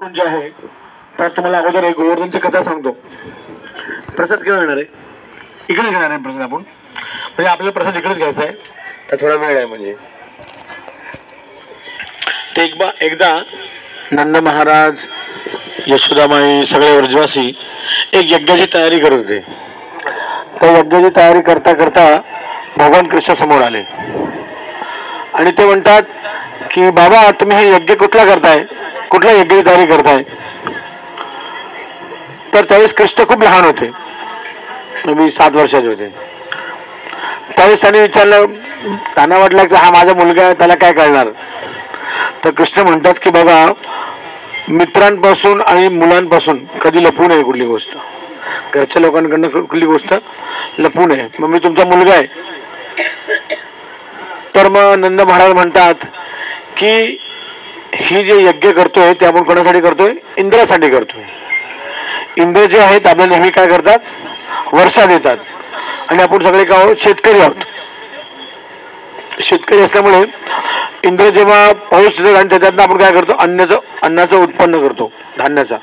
जे आहे तर तुम्हाला अगोदर एक गोवर्धनची कथा सांगतो. प्रसाद केव्हा येणार आहे? इकडे घेणार आहे प्रसाद आपण. म्हणजे आपल्याला प्रसाद इकडेच घ्यायचा आहे. तर थोडा वेळ आहे म्हणजे. ते एकदा एकदा नंद महाराज यशोदामाई सगळे व्रजवासी एक यज्ञाची तयारी करत होते. त्या यज्ञाची तयारी करता करता भगवान कृष्ण समोर आले. आणि ते म्हणतात की बाबा तुम्ही हे यज्ञ कुठला करताय? कुठला यज्ञाची तयारी करताय? तर त्यावेळेस कृष्ण खूप लहान होते. मी सात वर्षाचे होते. त्यावेळेस त्याने विचारलं त्यांना वाटलं की हा माझा मुलगा आहे त्याला काय कळणार तर कृष्ण म्हणतात की बाबा मित्रांपासून आणि मुलांपासून कधी लपवू नये कुठली गोष्ट. घरच्या लोकांकडनं कुठली गोष्ट लपवू नये. मग मी तुमचा मुलगा आहे. तर मग नंद महाराज म्हणतात की ही जे यज्ञ करतोय ते आपण कोणासाठी करतोय? इंद्रासाठी करतोय. इंद्र जे आहेत आपल्या नेहमी काय करतात? वर्षा देतात. आणि आपण सगळे काय आहोत? शेतकरी आहोत. शेतकरी असल्यामुळे इंद्र जेव्हा पाऊस देतात आणि त्याच्यातनं आपण काय करतो? अन्नाचं अन्नाचं उत्पन्न करतो धान्याचा.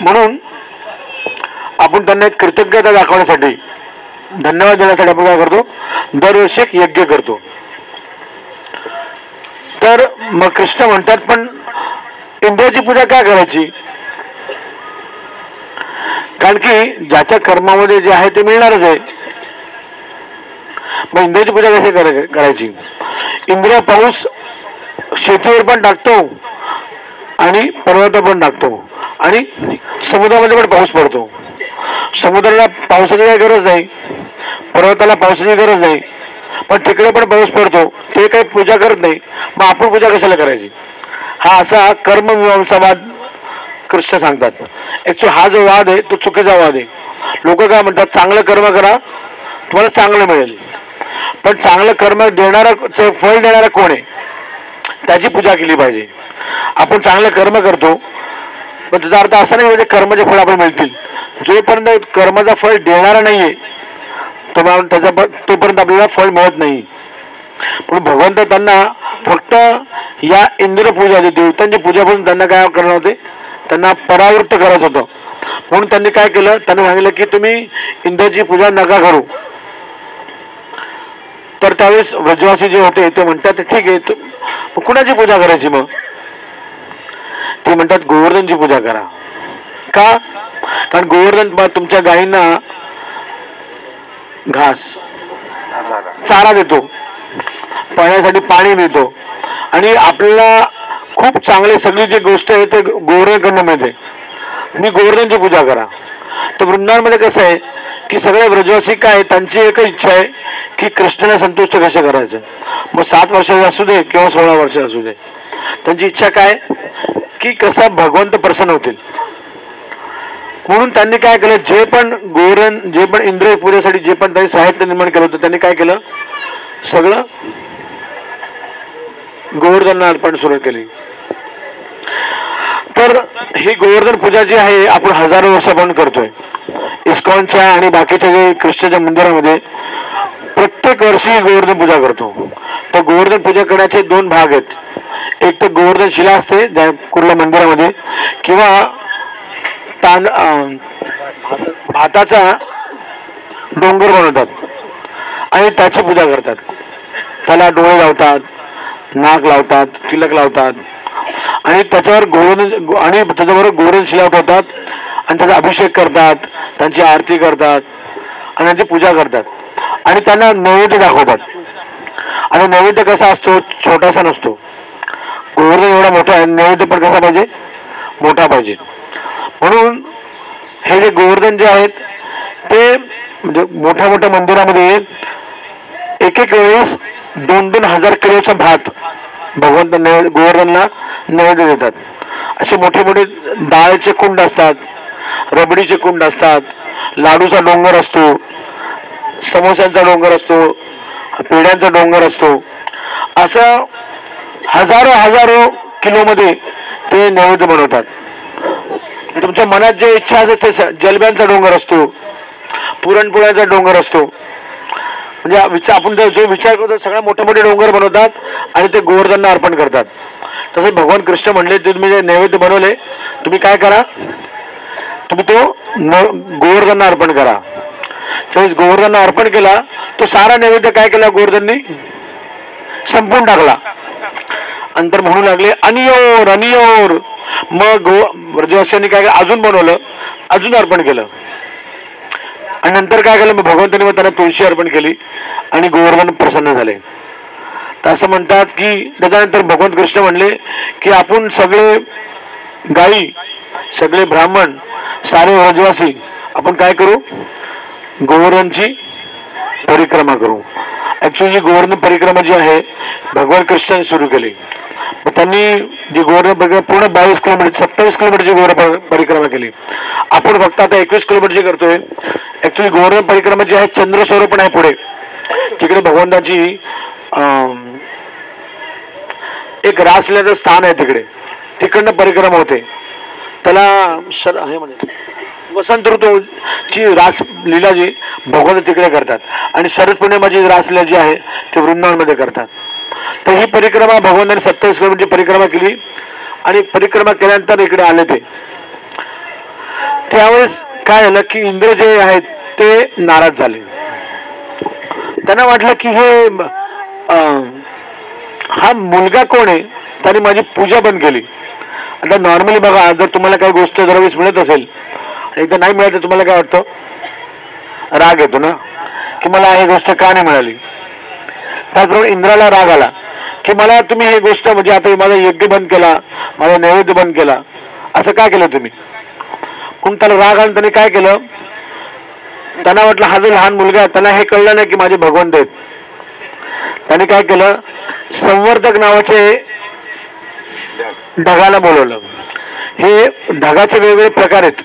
म्हणून आपण त्यांना एक कृतज्ञता दाखवण्यासाठी धन्यवाद देण्यासाठी आपण काय करतो? दरवर्षी एक यज्ञ करतो. तर मग कृष्ण म्हणतात पण इंद्राची पूजा काय करायची? कारण की ज्याच्या कर्मामध्ये जे आहे ते मिळणारच आहे. मग इंद्राची पूजा कशी करायची? इंद्र पाऊस शेतीवर पण टाकतो आणि पर्वतावर पण टाकतो आणि समुद्रामध्ये पण पाऊस पडतो. समुद्राला पावसाची काही गरज नाही. पर्वताला पावसाची गरज नाही. पण तिकडे पण पाऊस पडतो ते काही पूजा करत नाही. मग आपण पूजा कशाला करायची? हा असा कर्ममीमांसावाद कृष्ण सांगतात. ॲक्च्युली हा जो वाद आहे तो चुकीचा वाद आहे. लोक काय म्हणतात चांगलं कर्म करा तुम्हाला चांगलं मिळेल. पण चांगलं कर्म देणारा च- फळ देणारा कोण आहे? त्याची पूजा केली पाहिजे. आपण चांगलं कर्म करतो पण त्याचा अर्थ असा नाही म्हणजे कर्माचे फळ आपण मिळतील. जोपर्यंत कर्माचा फळ देणारा नाहीये तो त्याचा तोपर्यंत आपल्याला फळ मिळत नाही. पण भगवंत त्यांना फक्त या इंद्रपूजा देवतांची पूजा करून त्यांना काय करणार होते? त्यांना परावृत्त करायचं होतं. म्हणून त्यांनी काय केलं? त्यांनी सांगितलं की तुम्ही इंद्राची पूजा नका करू. तर त्यावेळेस व्रजवासी जे होते ते म्हणतात ठीक आहे तू- कुणाची पूजा करायची मग? ते म्हणतात गोवर्धनची पूजा करा. का? कारण गोवर्धन तुमच्या गायींना घास. चारा देतो. पाण्यासाठी पाणी देतो. आणि आपल्याला खूप चांगले सगळी जी गोष्ट आहे ते गोवर्धनकडनं मिळते मी गोवर्धनची पूजा करा. तर वृंदावनमध्ये कसं आहे की सगळे व्रजवासी काय त्यांची एकच इच्छा आहे की कृष्णाला संतुष्ट कसं करायचं. मग सात वर्षाचे असू दे किंवा सोळा वर्ष असू दे. त्यांची इच्छा काय की कसा भगवंत प्रसन्न होतील. म्हणून त्यांनी काय केलं? जे पण गोरण जे पण इंद्रिय पूजेसाठी जे पण त्यांनी साहित्य निर्माण केलं होतं त्यांनी काय केलं? सगळं गोवर्धनला अर्पण सुरू केली. तर ही गोवर्धन पूजा जी आहे आपण हजारो वर्षापासून करतोय. इस्कॉनच्या आणि बाकीच्या जे कृष्णाच्या मंदिरामध्ये प्रत्येक वर्षी गोवर्धन पूजा करतो. तर गोवर्धन पूजा करण्याचे दोन भाग आहेत. एक तर गोवर्धन शिला असते कुर्ला मंदिरामध्ये किंवा तांद भाताचा डोंगर बनवतात. आणि त्याची पूजा करतात. त्याला डोळे लावतात नाक लावतात तिलक लावतात. आणि त्याच्यावर गोवर्धन आणि त्याच्याबरोबर गोवर्धन शिला ठेवतात आणि त्याचा अभिषेक करतात त्यांची आरती करतात आणि त्यांची पूजा करतात. आणि त्यांना नैवेद्य दाखवतात. आणि नैवेद्य कसा असतो? छोटासा नसतो. गोवर्धन एवढा मोठा आहे नैवेद्य पण कसा पाहिजे? मोठा पाहिजे. म्हणून हे जे गोवर्धन जे आहेत ते म्हणजे मोठ्या मोठ्या मंदिरामध्ये एक एक वेळेस दोन दोन हजार किलोचा भात भगवंत नैवेद्य गोवर्धनला नैवेद्य देतात. असे मोठे मोठे डाळचे कुंड असतात रबडीचे कुंड असतात लाडूचा डोंगर असतो समोस्यांचा डोंगर असतो पेढ्यांचा डोंगर असतो. असं हजारो हजारो किलोमध्ये ते नैवेद्य बनवतात. तुमच्या मनात जे इच्छा असते ते जलब्यांचा डोंगर असतो. पुरणपोळ्याचा डोंगर असतो. म्हणजे विचार आपण जो जो विचार करतो सगळ्या मोठे मोठे डोंगर बनवतात आणि ते गोवर्धनला अर्पण करतात. तसे भगवान कृष्ण म्हणले ते तुम्ही जे नैवेद्य बनवले तुम्ही काय करा? तुम्ही तो न- गोवर्धनला अर्पण करा. त्यावेळेस गोवर्धनला अर्पण केला तो सारा नैवेद्य काय केला गोवर्धननी? संपून टाकला. अंतर म्हणू लागले. अनियोर अनियोर. मग गो ब्रजवासियांनी काय केलं? अजून बनवलं. अजून अर्पण केलं. आणि नंतर काय केलं? मग भगवंतांनी मग त्यांना तुळशी अर्पण केली आणि गोवर्धन प्रसन्न झाले. तर असं म्हणतात की त्याच्यानंतर भगवंत कृष्ण म्हणले की आपण सगळे गायी सगळे ब्राह्मण सारे व्रजवासी आपण काय करू? गोवर्धनची परिक्रमा करू. ऍक्च्युली गोवर्धन परिक्रमा जी आहे भगवान कृष्णाने सुरू केली. मग त्यांनी जी गोवर्धन परिक्रमा पूर्ण बावीस किलोमीटर सत्तावीस किलोमीटरची गोवर्धन परिक्रमा केली. आपण फक्त आता एकवीस किलोमीटरची करतोय ॲक्च्युली गोवर्धन परिक्रमा जी आहे चंद्रस्वरूप पण आहे पुढे. तिकडे भगवंताची एक रासल्याचं स्थान आहे तिकडे. तिकडनं परिक्रमा होते. त्याला सर हे म्हणे वसंत ऋतूची रास लीला जी भगवंत तिकडे करतात. आणि शरद पौर्णिमाची रासलीला जी आहे ते वृंदावनमध्ये करतात. तर ही परिक्रमा भगवंताने सत्तावीस किलोमीटरची परिक्रमा केली आणि परिक्रमा केल्यानंतर इकडे आले ते. त्यावेळेस काय झालं की इंद्र जे आहेत ते नाराज झाले. त्यांना वाटलं की हे हा मुलगा कोण आहे? त्याने माझी पूजा बंद केली. आता नॉर्मली बघा जर तुम्हाला काही गोष्ट दरवेळेस मिळत असेल एकदा नाही मिळत तर तुम्हाला काय वाटतं? राग येतो ना? की मला ही गोष्ट का नाही मिळाली? त्याचबरोबर इंद्राला राग आला की मला तुम्ही हे गोष्ट म्हणजे आता माझा यज्ञ बंद केला माझा नैवेद्य बंद केला असं का केलं तुम्ही? पण त्याला राग आणून त्याने काय केलं? त्यांना वाटलं हा जो लहान मुलगा आहे त्याला हे कळलं नाही की माझे भगवंत आहेत. त्याने काय केलं? संवर्धक नावाचे ढगाला बोलवलं. हे ढगाचे वेगवेगळे प्रकार आहेत.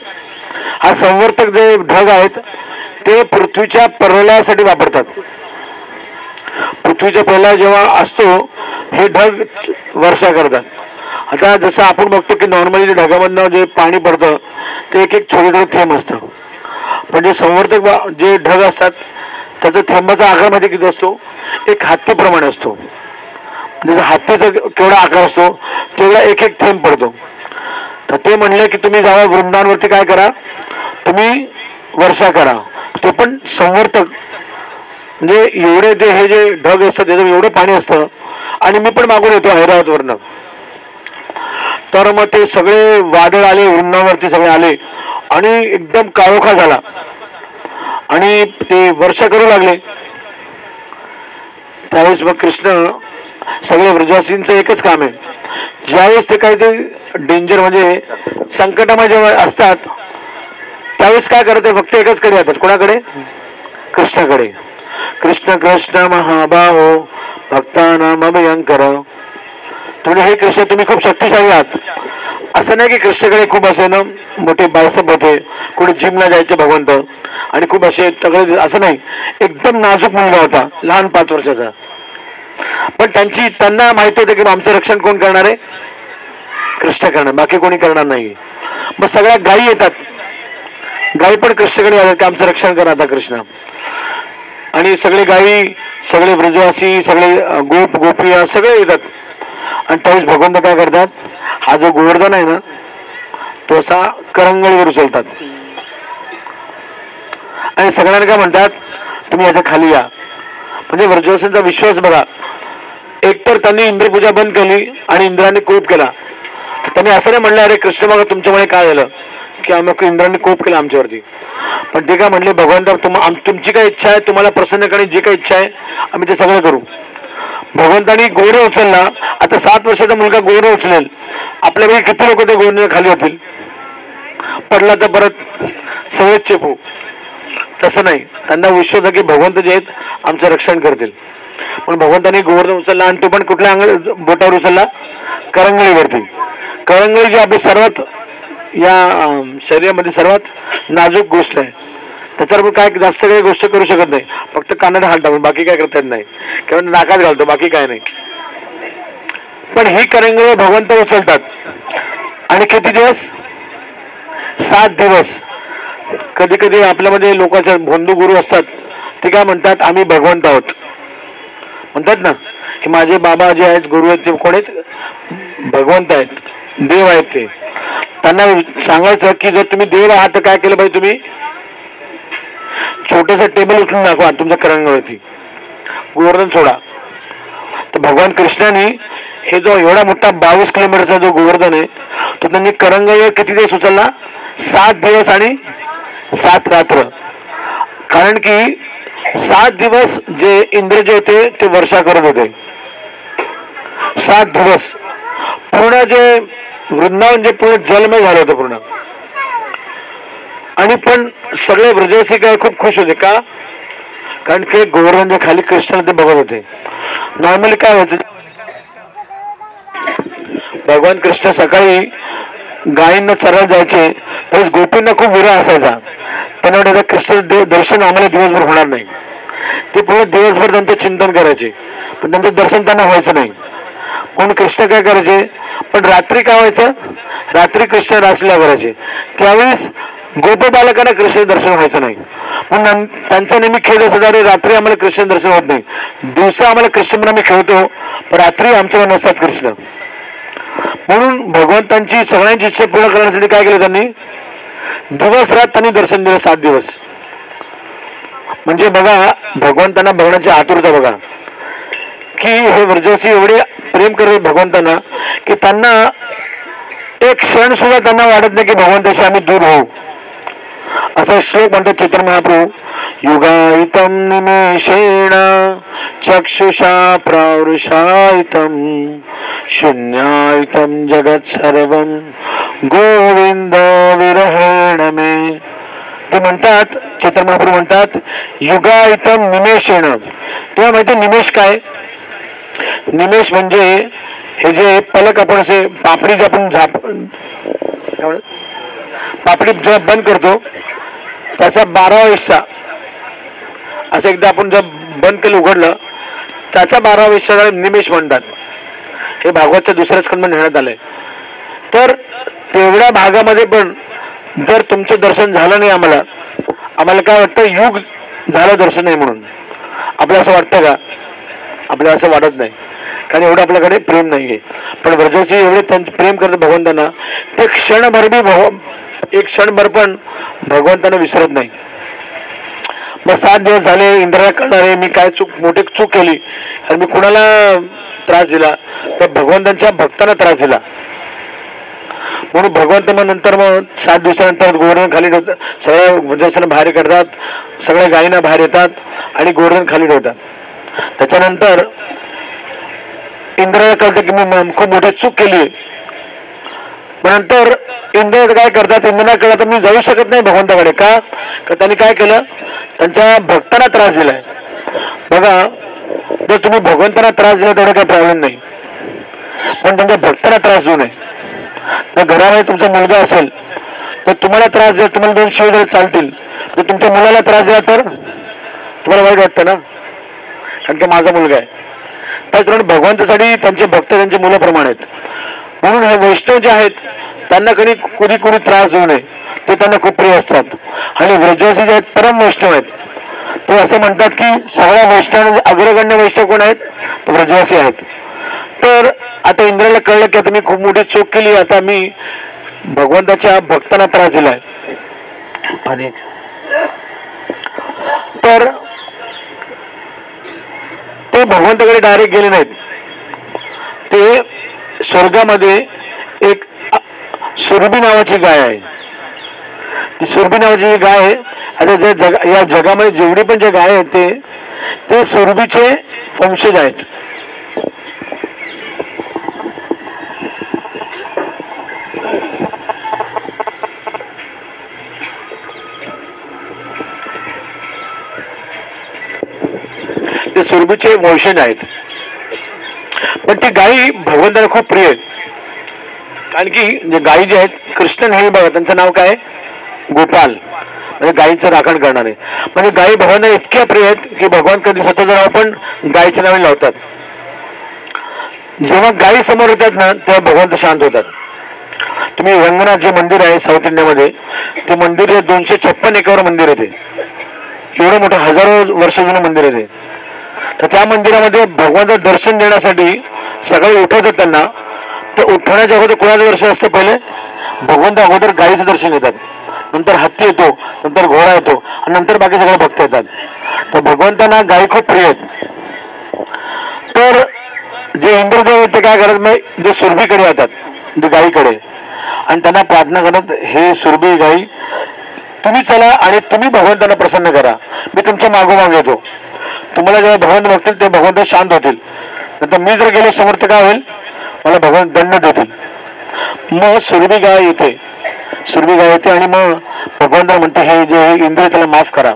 हा संवर्धक जे ढग आहेत ते पृथ्वीच्या प्रलयासाठी वापरतात. पृथ्वीचा प्रलय जेव्हा असतो हे ढग वर्षा करतात. आता जसं आपण बघतो की नॉर्मली जे ढगामधनं जे पाणी पडतं ते एक एक छोटे छोटे थेंब असतं. पण जे संवर्धक जे ढग असतात त्याचा थेंबाचा आकारमध्ये किती असतो? एक हत्तीप्रमाणे असतो. म्हणजे जसं हत्तीचा केवढा आकार असतो तेवढा एक एक थेंब पडतो. तर ते म्हणले की तुम्ही जावा वृंदावनवरती काय करा? तुम्ही वर्षा करा. ते पण संवर्धक म्हणजे एवढे ते हे जे ढग असतात त्याचं एवढं पाणी असतं. आणि मी पण मागून येतो हैदराबादवरनं. तर मग ते सगळे वादळ आले वृंदावरती सगळे आले. आणि एकदम काळोखा झाला. आणि ते वर्षा करू लागले. त्यावेळेस मग कृष्ण सगळे ब्रजवासींचं एकच काम आहे. ज्यावेळेस ते काहीतरी डेंजर म्हणजे संकटामध्ये जेव्हा असतात त्यावेळेस काय करत फक्त एकच कडे येतात कोणाकडे? कृष्णाकडे. कृष्ण कृष्ण महाबाहो भक्तानाम मभयंकर तुम्ही हे कृष्ण तुम्ही खूप शक्तिशाली आहात. असं नाही की कृष्णाकडे खूप असे ना मोठे बायसप होते. कुठे जिमला जायचे भगवंत. आणि खूप असे तगडे असं नाही. एकदम नाजूक मुलगा होता. लहान पाच वर्षाचा. पण त्यांची त्यांना माहिती होतं की आमचं रक्षण कोण करणार आहे? कृष्ण करणार. बाकी कोणी करणार नाही. मग सगळ्या गायी येतात. गायी पण कृष्णाकडे येतात की आमचं रक्षण करा आता कृष्ण. आणि सगळे गायी सगळे ब्रजवासी सगळे गोप गोपिया सगळे येतात. आणि त्यावेळेस भगवंत काय करतात? हा जो गोवर्धन आहे ना तो असा करंगळीवर उचलतात आणि सगळ्यांना काय म्हणतात? तुम्ही याच्या खाली या. म्हणजे व्रजवासींचा विश्वास बघा. एकतर त्यांनी इंद्रपूजा बंद केली आणि इंद्राने कोप केला. तर त्यांनी असं नाही म्हणलं अरे कृष्ण बघा तुमच्यामुळे काय झालं? की आम्ही इंद्राने कोप केला आमच्यावरती. पण ते काय म्हणले भगवंत तुम तुमची काय इच्छा आहे तुम्हाला प्रसन्न करणे जी काय इच्छा आहे आम्ही ते सगळं करू. भगवंतानी गोरे उचलला आता सात वर्षाचा मुलगा गोरे उचलेल. आपल्याकडे किती लोक ते गोरे खाली होतील? पडला तर परत सगळेच चेपू. तसं नाही. त्यांना विश्वास आहे की भगवंत जे आहेत आमचं रक्षण करतील. पण भगवंतानी गोवर्धन उचलला आणि तो पण कुठल्या अंग बोटावर उचलला? करंगळीवरती. करंगळी जी आपली सर्वात या शरीरामध्ये सर्वात नाजूक गोष्ट आहे. त्याच्यावर आपण काय जास्त काही गोष्ट करू शकत नाही. फक्त कानात हात टाकून बाकी काय करता येत नाही. किंवा नाकात घालतो बाकी काय नाही. पण ही करंगळ भगवंत उचलतात. आणि किती दिवस? सात दिवस. कधी कधी आपल्यामध्ये लोकांचे भोंदू गुरु असतात. ते काय म्हणतात आम्ही भगवंत आहोत. म्हणतात ना की माझे बाबा जे आहेत गुरु आहेत ते कोण आहेत? भगवंत आहेत. देव आहेत ते. त्यांना सांगायचं की जर तुम्ही देव आहात तर काय केलं पाहिजे तुम्ही? छोटंसं टेबल उचलून दाखवा तुमच्या करंगावरती गोवर्धन सोडा. तर भगवान कृष्णाने हे जो एवढा मोठा बावीस किलोमीटरचा जो गोवर्धन आहे तो त्यांनी करंगावर किती दिवस उचलला? सात दिवस आणि सात रात्र. कारण की सात दिवस जे इंद्र जे होते ते वर्षा करत होते. सात दिवस. पूर्ण जे वृंदावन जे पूर्ण जलमय झालं होतं पूर्ण. आणि पण सगळे ब्रजवासी काय खूप खुश होते. का? कारण की गोवर्धनच्या खाली कृष्ण ते बघत होते. नॉर्मली काय व्हायचं? भगवान कृष्ण सकाळी गायींना चरायला जायचे. तसेच गोपींना खूप विरह असायचा. त्यांना वाटायचं कृष्ण देव दर्शन आम्हाला दिवसभर होणार नाही. ते पूर्ण दिवसभर त्यांचं चिंतन करायचे. पण त्यांचं दर्शन त्यांना व्हायचं नाही. म्हणून कृष्ण काय करायचे? पण रात्री काय व्हायचं? रात्री कृष्ण रासल्या करायचे. त्यावेळेस गोप बालकांना कृष्ण दर्शन व्हायचं नाही. म्हणून त्यांचा नेहमी खेळ असं अरे रात्री आम्हाला कृष्ण दर्शन होत नाही. दिवसा आम्हाला कृष्ण म्हणून आम्ही खेळतो पण रात्री आमच्या मनात नसतात कृष्ण म्हणून भगवंतांची सगळ्यांची इच्छा पूर्ण करण्यासाठी काय केलं त्यांनी? दिवस रात त्यांनी दर्शन दिलं सात दिवस. म्हणजे बघा भगवंतांना बघण्याची आतुरता बघा. की हे व्रजसी एवढे प्रेम करत भगवंतांना की त्यांना एक क्षण सुद्धा त्यांना वाटत नाही की भगवंताशी आम्ही दूर होऊ. असा श्लोक म्हणतात चैतन्य महाप्रभू युगायतम निमेषेण चक्षुषा प्रावृषायितम शून्यायितम जगत सर्व गोविंद विरहेण मे। ते म्हणतात चैतन्य महाप्रभू म्हणतात युगायितम निमेषेण. तेव्हा माहिती निमेष काय? निमेष म्हणजे हे जे पलक आपण असे पापडी जे आपण झाप पापडी जेव्हा बंद करतो त्याचा बारावा हिस्सा असं एकदा आपण जर बंद केलं उघडलं त्याचा बारावा हिस्सा निमेष म्हणतात. हे भागवतच्या दुसऱ्या स्कंद नेण्यात आलंय. तर तेवढ्या भागामध्ये पण जर तुमचं दर्शन झालं नाही आम्हाला आम्हाला काय वाटतं युग झालं दर्शन नाही म्हणून. आपल्याला असं वाटतं का? आपल्याला असं वाटत नाही. कारण एवढं आपल्याकडे प्रेम नाही आहे पण व्रजाशी एवढे त्यांचे प्रेम करत भगवंतांना ते क्षणभर बी भगव एक क्षणभर पण भगवंतांना विसरत नाही. मग सात दिवस झाले इंद्राला कळणारे मी काय चूक मोठी चूक केली. आणि मी कुणाला त्रास दिला? तर भगवंतांच्या भक्तांना त्रास दिला. म्हणून भगवंत मग नंतर मग सात दिवसानंतर गोवर्धन खाली ठेवतात. सगळ्या वजसांना बाहेर काढतात. सगळ्या गायींना बाहेर येतात आणि गोवर्धन खाली ठेवतात. त्याच्यानंतर इंद्राला कळतं की मी खूप मोठी चूक केली नंतर इंद्र काय करतात इंद्राला कळलं तर मी जाऊ शकत नाही भगवंताकडे. का? त्यांनी काय केलं? त्यांच्या भक्तांना त्रास दिलाय. बघा जर तुम्ही भगवंतांना त्रास दिला तेवढा काही प्रॉब्लेम नाही. पण त्यांच्या भक्तांना त्रास देऊ नये. तर घरामध्ये तुमचा मुलगा असेल तर तुम्हाला त्रास द्या तुम्हाला दोन शिव जर चालतील तर तुमच्या मुलाला त्रास दिला तर तुम्हाला वाईट वाटतं ना? कारण की माझा मुलगा आहे. त्याचप्रमाणे भगवंतासाठी त्यांचे भक्त त्यांचे मुलाप्रमाणे आहेत. म्हणून हे वैष्णव जे आहेत त्यांना कधी कुणी कुणी त्रास होऊ नये. ते त्यांना खूप प्रिय असतात. आणि व्रजवासी जे आहेत परम वैष्णव आहेत. ते असं म्हणतात की सगळ्या वैष्णव अग्रगण्य वैष्णव कोण आहेत? व्रजवासी आहेत. तर आता इंद्राला कळलं की आता मी खूप मोठी चूक केली आता मी भगवंताच्या भक्तांना त्रास दिलाय. आणि तर ते भगवंताकडे डायरेक्ट गेले नाहीत. ते स्वर्गामध्ये एक सुरभी नावाची गाय आहे. ती सुरभी नावाची जी गाय आहे आता जग या जगामध्ये जेवढे पण जे गाय आहेत ते ते सुरभीचे वंशज आहेत. ते सुरभीचे वंशज आहेत. पण ती गायी भगवंताला खूप प्रिय आहेत कारण की गाई गायी जे आहेत कृष्ण हे बघा त्यांचं नाव काय आहे? गोपाल. म्हणजे गायीचं राखण करणारे. म्हणजे गायी भगवानला इतक्या प्रिय आहेत की भगवान कधी स्वतःचं नाव पण गायीच्या नावे लावतात. जेव्हा गायी समोर येतात ना तेव्हा भगवंत शांत होतात. तुम्ही रंगनाथ जे मंदिर आहे साऊथ इंडियामध्ये ते मंदिर हे दोनशे छप्पन एकावर मंदिर आहे ते. एवढं मोठं हजारो वर्ष जुनं मंदिर आहे ते. तर त्या मंदिरामध्ये भगवंत दर्शन देण्यासाठी सगळे उठवतात त्यांना. तर उठवण्याच्या अगोदर कोणाचं दर्शन असतं पहिले? भगवंत अगोदर गाईचं दर्शन घेतात. नंतर हत्ती येतो नंतर घोडा येतो आणि नंतर बाकी सगळे भक्त येतात. तर भगवंतांना गायी खूप प्रिय आहेत. तर जे इंद्रदेव ते काय करत नाही जे सुरभीकडे येतात जे गायीकडे आणि त्यांना प्रार्थना करत हे सुरभी गाई तुम्ही चला आणि तुम्ही भगवंतांना प्रसन्न करा. मी तुमच्या मागोमाग येतो. तुम्हाला जेव्हा भगवंत बघतील ते भगवंत शांत होतील. नंतर मी जर गेलो समोर ते काय होईल? मला भगवंत दंड देतील. मग सुरभी गाय येते. सुरभी गाय येते आणि मग भगवंत म्हणते हे जे इंद्र त्याला माफ करा.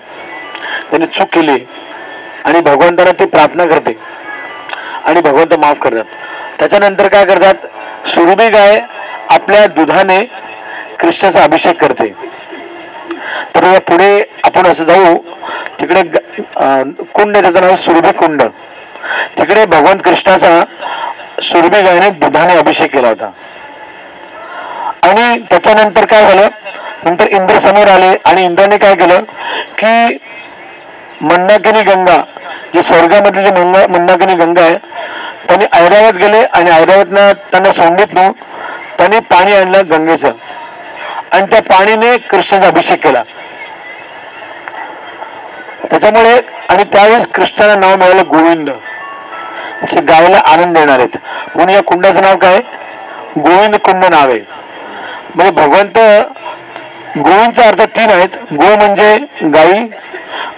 त्याने चूक केली. आणि भगवंताला ती प्रार्थना करते. आणि भगवंत माफ करतात. त्याच्यानंतर काय करतात? सुरभी गाय आपल्या दुधाने कृष्णाचा अभिषेक करते. तर या पुढे आपण असं जाऊ. तिकडे कुंड आहे, त्याचं नाव सुरभी कुंड. तिकडे भगवान कृष्णाचा सुरभी गायने दुधाने अभिषेक केला होता. आणि त्याच्यानंतर काय झालं? नंतर इंद्र समोर आले आणि इंद्राने काय केलं? की मंदाकिनी गंगा जी स्वर्गामधली जी मंगा मंदाकिनी गंगा आहे त्यांनी ऐरावत गेले आणि ऐरावतनं त्यांना सोंडीतनं त्यांनी पाणी आणलं गंगेचं. आणि त्या पाणीने कृष्णाचा अभिषेक केला. त्याच्यामुळे आणि त्यावेळेस कृष्णाला नाव मिळालं गोविंद. असे गायला आनंद देणार आहेत. म्हणून या कुंडाचं नाव काय? गोविंद कुंड नाव. आहे म्हणजे भगवंत गोविंदचा अर्थ तीन आहेत. गो म्हणजे गाई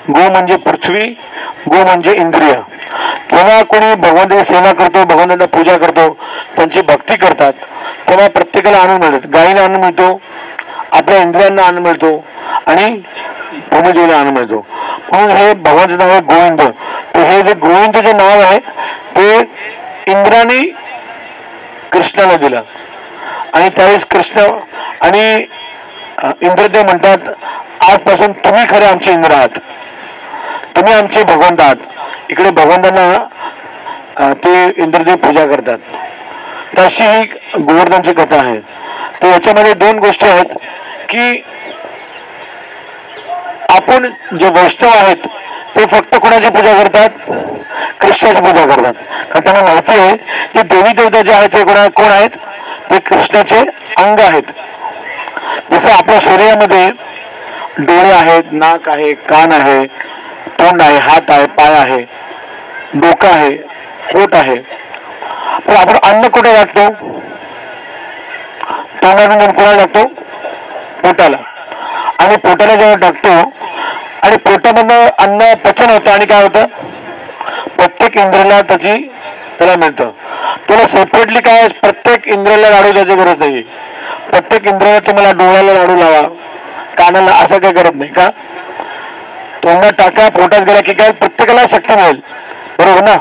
गो म्हणजे पृथ्वी गो म्हणजे इंद्रिय. जेव्हा कोणी भगवंताची सेवा करतो भगवंतांना पूजा करतो त्यांची भक्ती करतात तेव्हा प्रत्येकाला आनंद मिळतो. गायीला आनंद मिळतो आपल्या इंद्रियांना आनंद मिळतो आणि भूमिदेवीला आनंद मिळतो. म्हणून हे भगवानचं नाव आहे गोविंद. तर हे जे गोविंद जे नाव आहे ते इंद्राने कृष्णाला दिलं. आणि त्यावेळेस कृष्ण आणि इंद्रदेव म्हणतात आजपासून तुम्ही खरे आमचे इंद्र आहात. तुम्ही आमचे भगवंत आहात. इकडे भगवंतांना ते इंद्रदेव पूजा करतात. तशी ही गोवर्धनची कथा आहे. तर याच्यामध्ये दोन गोष्टी आहेत. की आपण जे वैष्णव आहेत ते फक्त कोणाची पूजा करतात? कृष्णाची पूजा करतात. कारण त्यांना माहिती आहे की देवी देवता जे आहेत ते कोणा कोण आहेत? ते कृष्णाचे अंग आहेत. जसं आपल्या शरीरामध्ये डोळे आहेत नाक आहे कान आहे तोंड आहे हात आहे पाय आहे डोकं आहे पोट आहे. पण आपण अन्न कुठे लागतो तोंडातून कोणाला लागतो पोटाला. आणि पोटाला जेव्हा टाकतो आणि पोटामधनं अन्न पचन होतं आणि काय होतं? प्रत्येक इंद्रियाला त्याची त्याला मिळतं. तुला सेपरेटली काय? प्रत्येक इंद्रियाला लाडू द्यायची गरज नाही. प्रत्येक इंद्रियाला तुम्हाला डोळ्याला लाडू लावा. कानाला असं काही गरज नाही का? तोंडात टाका पोटात गेला की काय? प्रत्येकाला शक्ती मिळेल. बरोबर ना?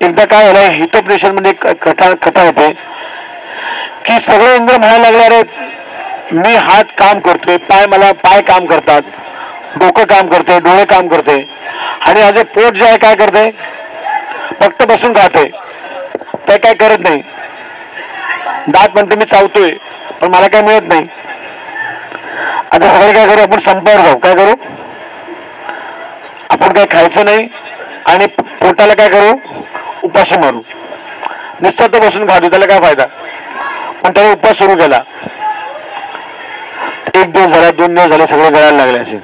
एकदा काय झालं हितोपदेशनमध्ये कथा कथा येते की सगळे इंद्र म्हणायला लागले अरे मी हात काम करतोय पाय मला पाय काम करतात डोकं काम करते डोळे काम करते आणि माझे पोट जे आहे काय करते फक्त बसून खाते ते काय करत नाही. दात म्हणते मी चावतोय पण मला काय मिळत नाही. आता सगळे काय करू? आपण संपावर जाऊ. काय करू? आपण काय खायचं नाही आणि पोटाला काय करू? उपाशी मारू. नुसतं तो बसून खातो त्याला काय फायदा? पण त्याने उपवास सुरू केला. एक दिवस झाला दोन दिवस झाले सगळे गळायला लागले असे.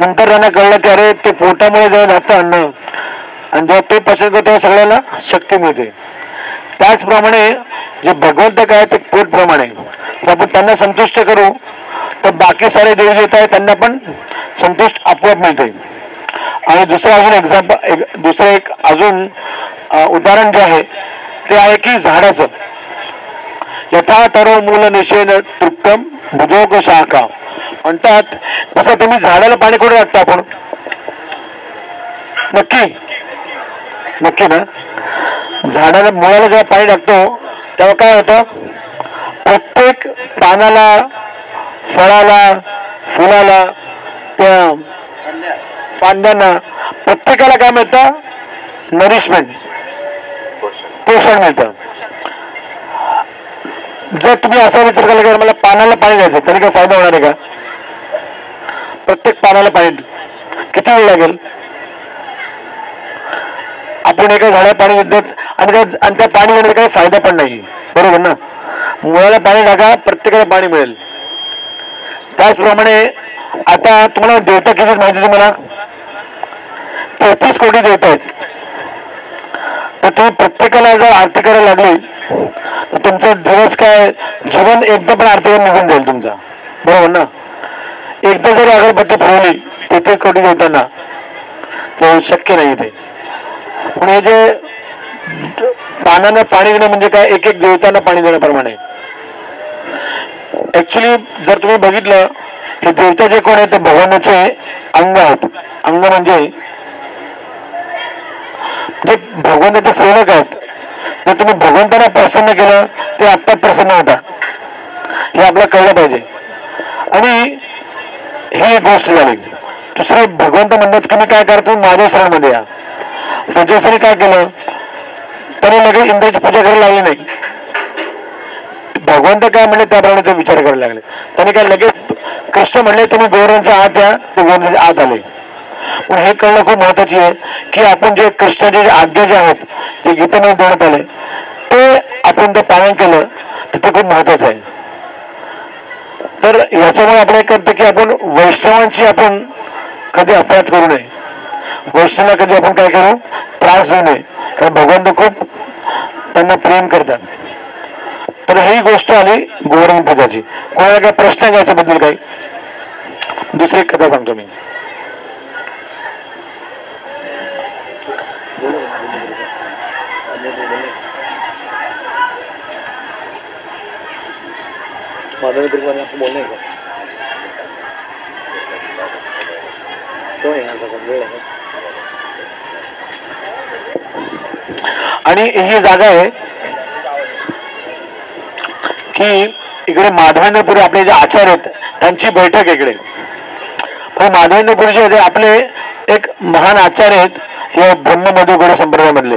नंतर त्यांना कळलं की अरे ते पोटामुळे जेव्हा जातं अन्न आणि जेव्हा ते पचन करतो तेव्हा सगळ्याला शक्ती मिळते. त्याचप्रमाणे जे भगवंत काय ते पोटप्रमाणे. जर आपण त्यांना संतुष्ट करू तर बाकी सारे देव जे आहेत त्यांना पण संतुष्ट आपोआप मिळते. आणि दुसरं अजून एक्झाम्पल एक दुसरं एक अजून उदाहरण जे आहे ते आहे की झाडाचं. यथातरो मूल निषेध तृप्तम भुजोग शाखा. म्हणतात तसं तुम्ही झाडाला पाणी कुठे टाकता आपण? नक्की. नक्की ना? झाडाला मुळाला जेव्हा पाणी टाकतो तेव्हा काय होतं? प्रत्येक पानाला फळाला फुलाला त्या फांद्यांना प्रत्येकाला काय मिळतं? नरिशमेंट पोषण मिळतं. जर तुम्ही असा विचार केला की मला पानाला पाणी द्यायचं तरी काय फायदा होणार आहे का? प्रत्येक पानाला पाणी किती वेळ लागेल? आपण एका झाडाला पाणी देतात आणि त्या आणि त्या पाणी देण्याचा काही फायदा पण नाही. बरोबर ना? मुळाला पाणी टाका प्रत्येकाला पाणी मिळेल. त्याचप्रमाणे आता तुम्हाला देवता किती माहिती आहे तुम्हाला? तेहतीस कोटी देवता आहेत. तर तुम्ही प्रत्येकाला जर आरती करायला लागली तुमचा दिवस काय? जीवन एकदा पण अर्थ निघून जाईल तुमचा. बरोबर ना? एकदा जरी अगरबत्ती फिरवली तिथे कोटी देवतांना तर शक्य नाही ते पण हे जे पानानं पाणी देणं म्हणजे काय? एक एक देवतांना पाणी देण्याप्रमाणे. ऍक्च्युली जर तुम्ही बघितलं हे देवता जे कोण आहेत ते भगवानाचे अंग आहेत. अंग म्हणजे जे भगवानाचे सेवक आहेत हे तुम्ही भगवंताला प्रसन्न केलं ते आत्ता प्रसन्न होता. हे आपल्याला कळलं पाहिजे. आणि ही एक गोष्ट झाली. दुसरं भगवंत म्हणतात की मी काय करतो माझ्या शरणमध्ये या. पूजेसरी काय केलं? त्याने लगेच इंद्राची पूजा करायला लागली नाही. भगवंत काय म्हणले त्याप्रमाणे ते विचार करायला लागले. त्याने काय लगेच कृष्ण म्हणले तुम्ही गौरांच्या आत या. ते गौरांच्या आत आले. पण हे कळणं खूप महत्वाची आहे की आपण जे कृष्णाचे जे आज्ञा जे आहेत ते गीतेमध्ये देण्यात आले ते आपण ते पालन केलं तर ते खूप महत्वाचं आहे. तर याच्यामुळे आपण एक करतो की आपण वैष्णवांची आपण कधी अपराध करू नये. वैष्णवला कधी आपण काय करू? त्रास देऊ नये. कारण भगवंत खूप त्यांना प्रेम करतात. तर ही गोष्ट आली गोवर्धन पूजाची कोणाला काय प्रश्न आहे याच्याबद्दल काही? दुसरी कथा सांगतो मी. माधवी दुर्गाने असं बोलने का तो यहाँ वेळ आहे आणि ही जागा आहे की इकडे माधवेंद्रपुरी आपले जे आचार्य आहेत त्यांची बैठक इकडे. व माधवेंद्र गुरुजी होते आपले एक महान आचार्य आहेत. या ब्रह्ममधुगुण संप्रदायामधले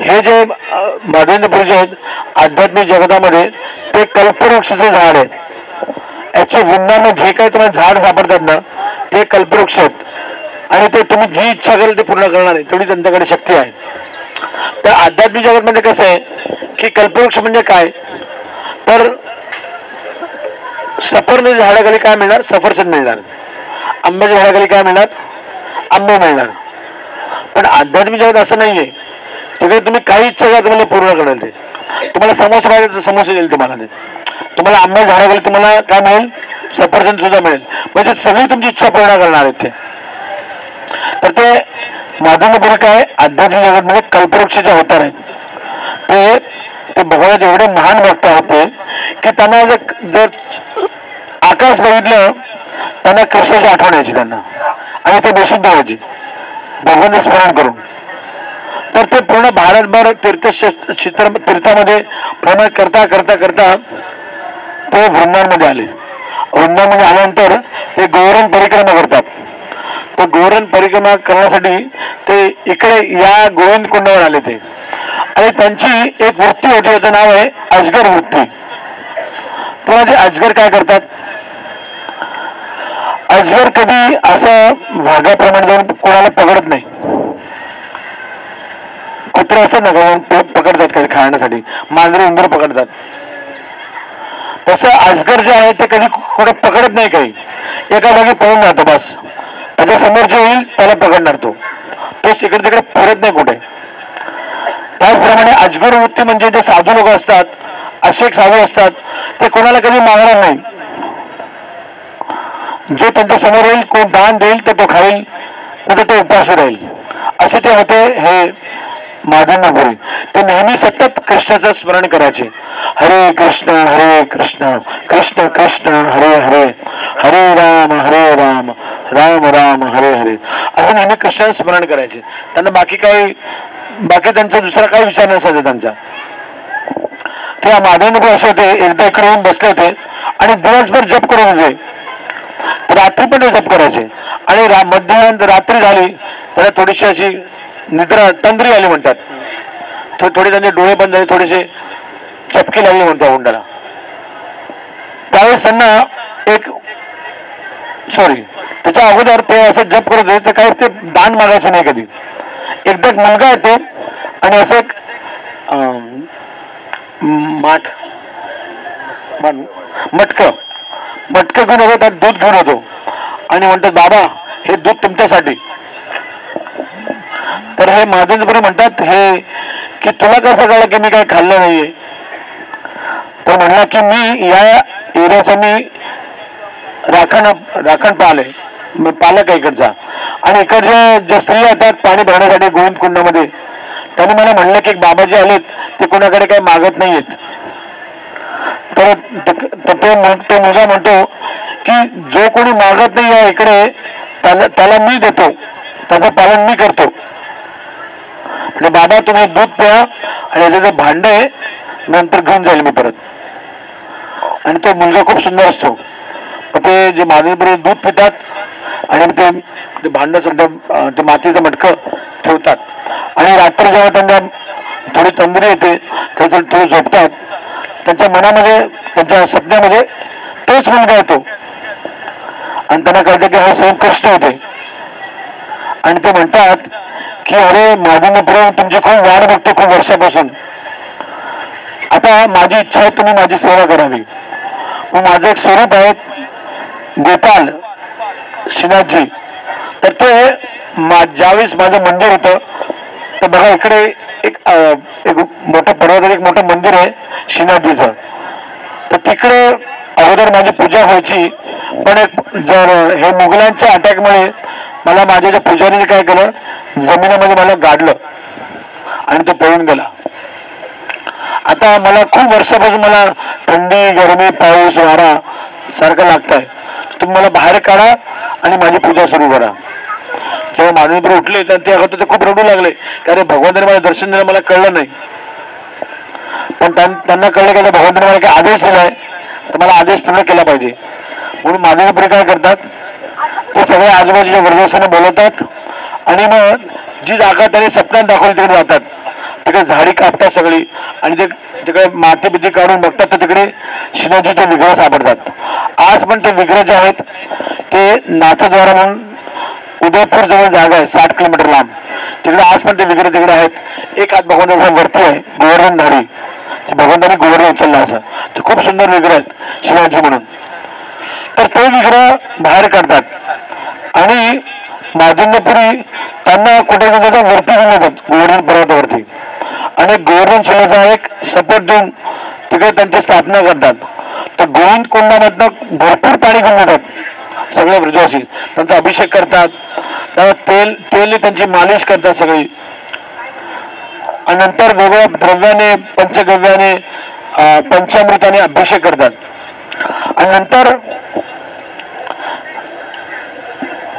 हे जे माधवेंद्र गुरुजी आहेत आध्यात्मिक जगतामध्ये ते कल्पवृक्षाचे झाड आहे ऍक्च्युअली वृंदामध्ये जे काही तुम्हाला झाड सापडतात ना ते कल्पवृक्ष आहेत. आणि ते तुम्ही जी इच्छा करेल ते पूर्ण करणार आहे तेवढी त्यांच्याकडे शक्ती आहे. तर आध्यात्मिक जगतमध्ये कसं आहे की कल्पवृक्ष म्हणजे काय? तर सफर झाडाखाली काय मिळणार? सफरचंद मिळणार. आंब्याच्या झाडाखाली काय मिळणार? आंबे मिळणार. पण आध्यात्मिक जगात असं नाहीये. तिकडे तुम्ही काही इच्छा घ्या तुम्हाला पूर्ण करणार ते. तुम्हाला समोसा पाहिजे तर समोसे देईल तुम्हाला ते. तुम्हाला आंबा झाडाखाली तुम्हाला काय मिळेल? सफरचंद सुद्धा मिळेल. म्हणजे सगळी तुमची इच्छा पूर्ण करणार आहेत ते. तर ते माधवपुरी काय आध्यात्मिक जगतमध्ये म्हणजे कल्पवृक्षाचे होतार आहेत. ते ते भगवान एवढे महान भक्त होते की त्यांना जर आकाश बघितलं त्यांना कृष्णाची आठवण यायची त्यांना. आणि ते बेशुद्ध व्हायची. भगवान स्मरण करून. तर ते पूर्ण भारतभर तीर्थ चित्र तीर्थामध्ये भ्रमण करता करता करता ते वृंदावनमध्ये आले. वृंदावनमध्ये आल्यानंतर ते गौरन परिक्रमा करतात. तर गोवर्धन परिक्रमा करण्यासाठी ते इकडे या गोविंद कुंडावर आले ते. आणि त्यांची एक वृत्ती होती त्याचं नाव आहे अजगर वृत्ती. पुन्हा ते अजगर काय करतात? अजगर कधी असं वाघाप्रमाणे जाऊन कोणाला पकडत नाही कुत्रे असतात ना का पकडतात कधी खाण्यासाठी. मांजरे उंदर पकडतात. तसं अजगर जे आहे ते कधी कोणा पकडत नाही काही. एका जागी पळून जातो बस. त्याच्यासमोर जे येईल त्याला पकडणार तो. तो इकडे तिकडे फिरत नाही कुठे. त्याचप्रमाणे अजगर वृत्ती म्हणजे जे साधू लोक असतात असे एक साधू असतात ते कोणाला कधी मागणार नाही. जे त्यांच्यासमोर येईल कोण दान देईल तर तो खाईल कुठे तो उपास राहील. असे ते होते हे माधवनपुरी ते नेहमी सतत कृष्णाचं स्मरण करायचे. हरे कृष्ण हरे कृष्ण कृष्ण कृष्ण हरे हरे. हरे राम हरे राम राम राम हरे हरे. असं नेहमी कृष्णाचं स्मरण करायचे. त्यांना बाकी काही बाकी त्यांचा दुसरा काही विचार नसायचा त्यांचा. ते माधवनपुरी असे होते एकदा इकडे येऊन बसले होते आणि दिवसभर जप करून होते रात्री पण जप करायचे. आणि रा- मध्यानंतर रात्री झाली त्याला थोडीशी अशी निद्रा तंद्री आली म्हणतात. थोडे त्यांचे डोळे बंद झाले थोडेसे चपकी लागली म्हणतात हुंडाला त्यावेळेस त्यांना एक सॉरी त्याच्या अगोदर ते असं जप करत होते तर काही ते दान मागायचं नाही कधी. एकदा एक मुलगा येतो आणि असं एक अं, माठ मटक. मटक घेऊन येतो त्यात दूध घेऊन येतो. आणि म्हणतात बाबा हे दूध तुमच्यासाठी. तर हे महादेंद्रपुरी म्हणतात हे की तुला कसं कळलं की मी काय खाल्लं नाहीये? तर म्हणला की मी या एरियाचा मी राखण राखण पाहले. पालक आहे इकडचा. आणि इकडच्या ज्या स्त्रिया येतात पाणी भरण्यासाठी गोविंद कुंडामध्ये त्यांनी मला म्हणलं की बाबाजी आलेत ते कोणाकडे काही मागत नाहीयेत. तर तो मुलगा म्हणतो की जो कोणी मागत नाही या इकडे त्याला त्याला मी देतो. त्याचं पालन मी करतो. म्हणजे बाबा तुम्ही दूध प्या आणि याचं जे भांड आहे नंतर घेऊन जाईल मी परत. आणि तो मुलगा खूप सुंदर असतो. ते जे माझ्याबरोबर दूध पितात आणि मग ते ते भांडं ते मातीचं मटकं ठेवतात. आणि रात्री जेव्हा त्यांना थोडी तंद्री येते तर थोडं झोपतात. त्यांच्या मनामध्ये त्यांच्या सपन्यामध्ये तोच मुलगा येतो. आणि त्यांना कळतं की हा स्वयं कष्ट होते आणि ते म्हणतात की अरे माझ्या तुमची खूप वाढ बघतो खूप वर्षापासून. आता माझी इच्छा आहे तुम्ही माझी सेवा करावी. मग माझं एक स्वरूप आहे गोपाल श्रीनाथजी. तर ते मा- ज्यावेळेस माझं मंदिर होतं तर बघा इकडे एक एक मोठं पर्वतात एक मोठं मंदिर आहे श्रीनाथजीचं तर तिकडे अगोदर माझी पूजा व्हायची पण एक जर हे मुघलांच्या अटॅकमुळे मला माझ्या ज्या पुजारीने काय केलं जमिनीमध्ये मला गाडलं आणि तो पळून गेला. आता मला खूप वर्षापासून मला थंडी गरमी पाऊस वारा सारखं लागत आहे तुम्ही मला बाहेर काढा आणि माझी पूजा सुरू करा. जेव्हा मानवीपूर उठले तर ते अगोदर ते खूप रडू लागले. कारण भगवंताने मला दर्शन दिलं मला कळलं नाही. पण त्यां- त्यांना कळलं की आता भगवंताने मला काही आदेश दिलाय तर मला आदेश पूर्ण केला पाहिजे. म्हणून मानवीपुरी काय करतात? ते सगळे आजूबाजूच्या वर्गस्थांना बोलवतात आणि मग जी जागा त्यांनी सपनात दाखवली तिकडे जातात. तिकडे झाडी कापतात सगळी आणि ते तिकडे माती बिती काढून बघतात तर तिकडे शिवाजीचे विग्रह सापडतात. आज पण ते विग्रह जे आहेत ते नाथद्वारा म्हणून उदयपूर जवळ जागा आहे साठ किलोमीटर लांब. तिकडे आज पण ते विग्रह तिकडे आहेत. एक हात भगवंताचा वरती आहे गोवर्धनधारी ते भगवंताने गोवर्धन उचलला असं. ते खूप सुंदर विग्रह आहेत शिवाजी म्हणून. तर तो विग्रह बाहेर काढतात. आणि माधुंगपुरी त्यांना कुठे कुठे वरती घेऊन येतात गोवर्धन पर्वतावरती. आणि गोवर्धन शिवाचा एक सपोर्ट देऊन तिकडे त्यांची स्थापना करतात. तर गोविंद कुंडामधनं भरपूर पाणी घेऊन येतात. सगळे ब्रजवासी त्यांचा अभिषेक करतात. त्याला तेल तेल त्यांची मालिश करतात सगळी. आणि नंतर वेगळ्या द्रव्याने पंचगव्याने पंचामृताने अभिषेक करतात. आणि नंतर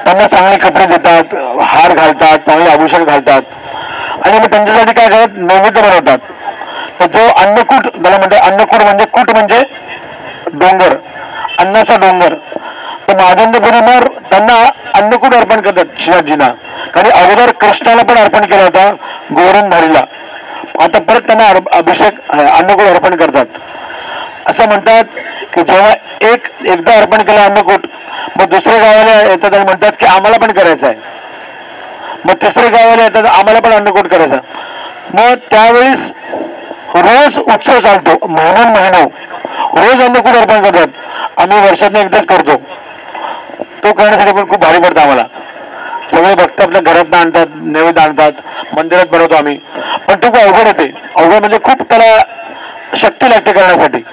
त्यांना चांगले कपडे देतात हार घालतात चांगले आभूषण घालतात. आणि मग त्यांच्यासाठी काय करतात? नैवेद्य बनवतात. तर जो अन्नकूट त्याला म्हणतात अन्नकूट म्हणजे कूट म्हणजे डोंगर. अन्नाचा डोंगर. तर महादेंद्रपुरीवर त्यांना अन्नकूट अर्पण करतात शिवाजींना. कारण अगोदर कृष्णाला पण अर्पण केला होता गोवरणधारीला आता परत त्यांना अभिषेक अन्नकूट अर्पण करतात. असं म्हणतात की जेव्हा एक एकदा अर्पण केलं अन्नकूट मग दुसऱ्या गावाला येतात आणि म्हणतात की आम्हाला पण करायचं आहे. मग तिसऱ्या गावाला येतात आम्हाला पण अन्नकूट करायचं मग त्यावेळेस रोज उत्सव चालतो म्हणून महिनो. रोज अन्नकूट अर्पण करतात. आम्ही वर्षातून एकदाच करतो. तो करण्यासाठी पण खूप भारी पडतं आम्हाला. सगळे भक्त आपल्या घरात आणतात नैवेद्य आणतात मंदिरात बनवतो आम्ही. पण तो खूप अवघड येते अवघड म्हणजे खूप त्याला शक्ती लागते करण्यासाठी.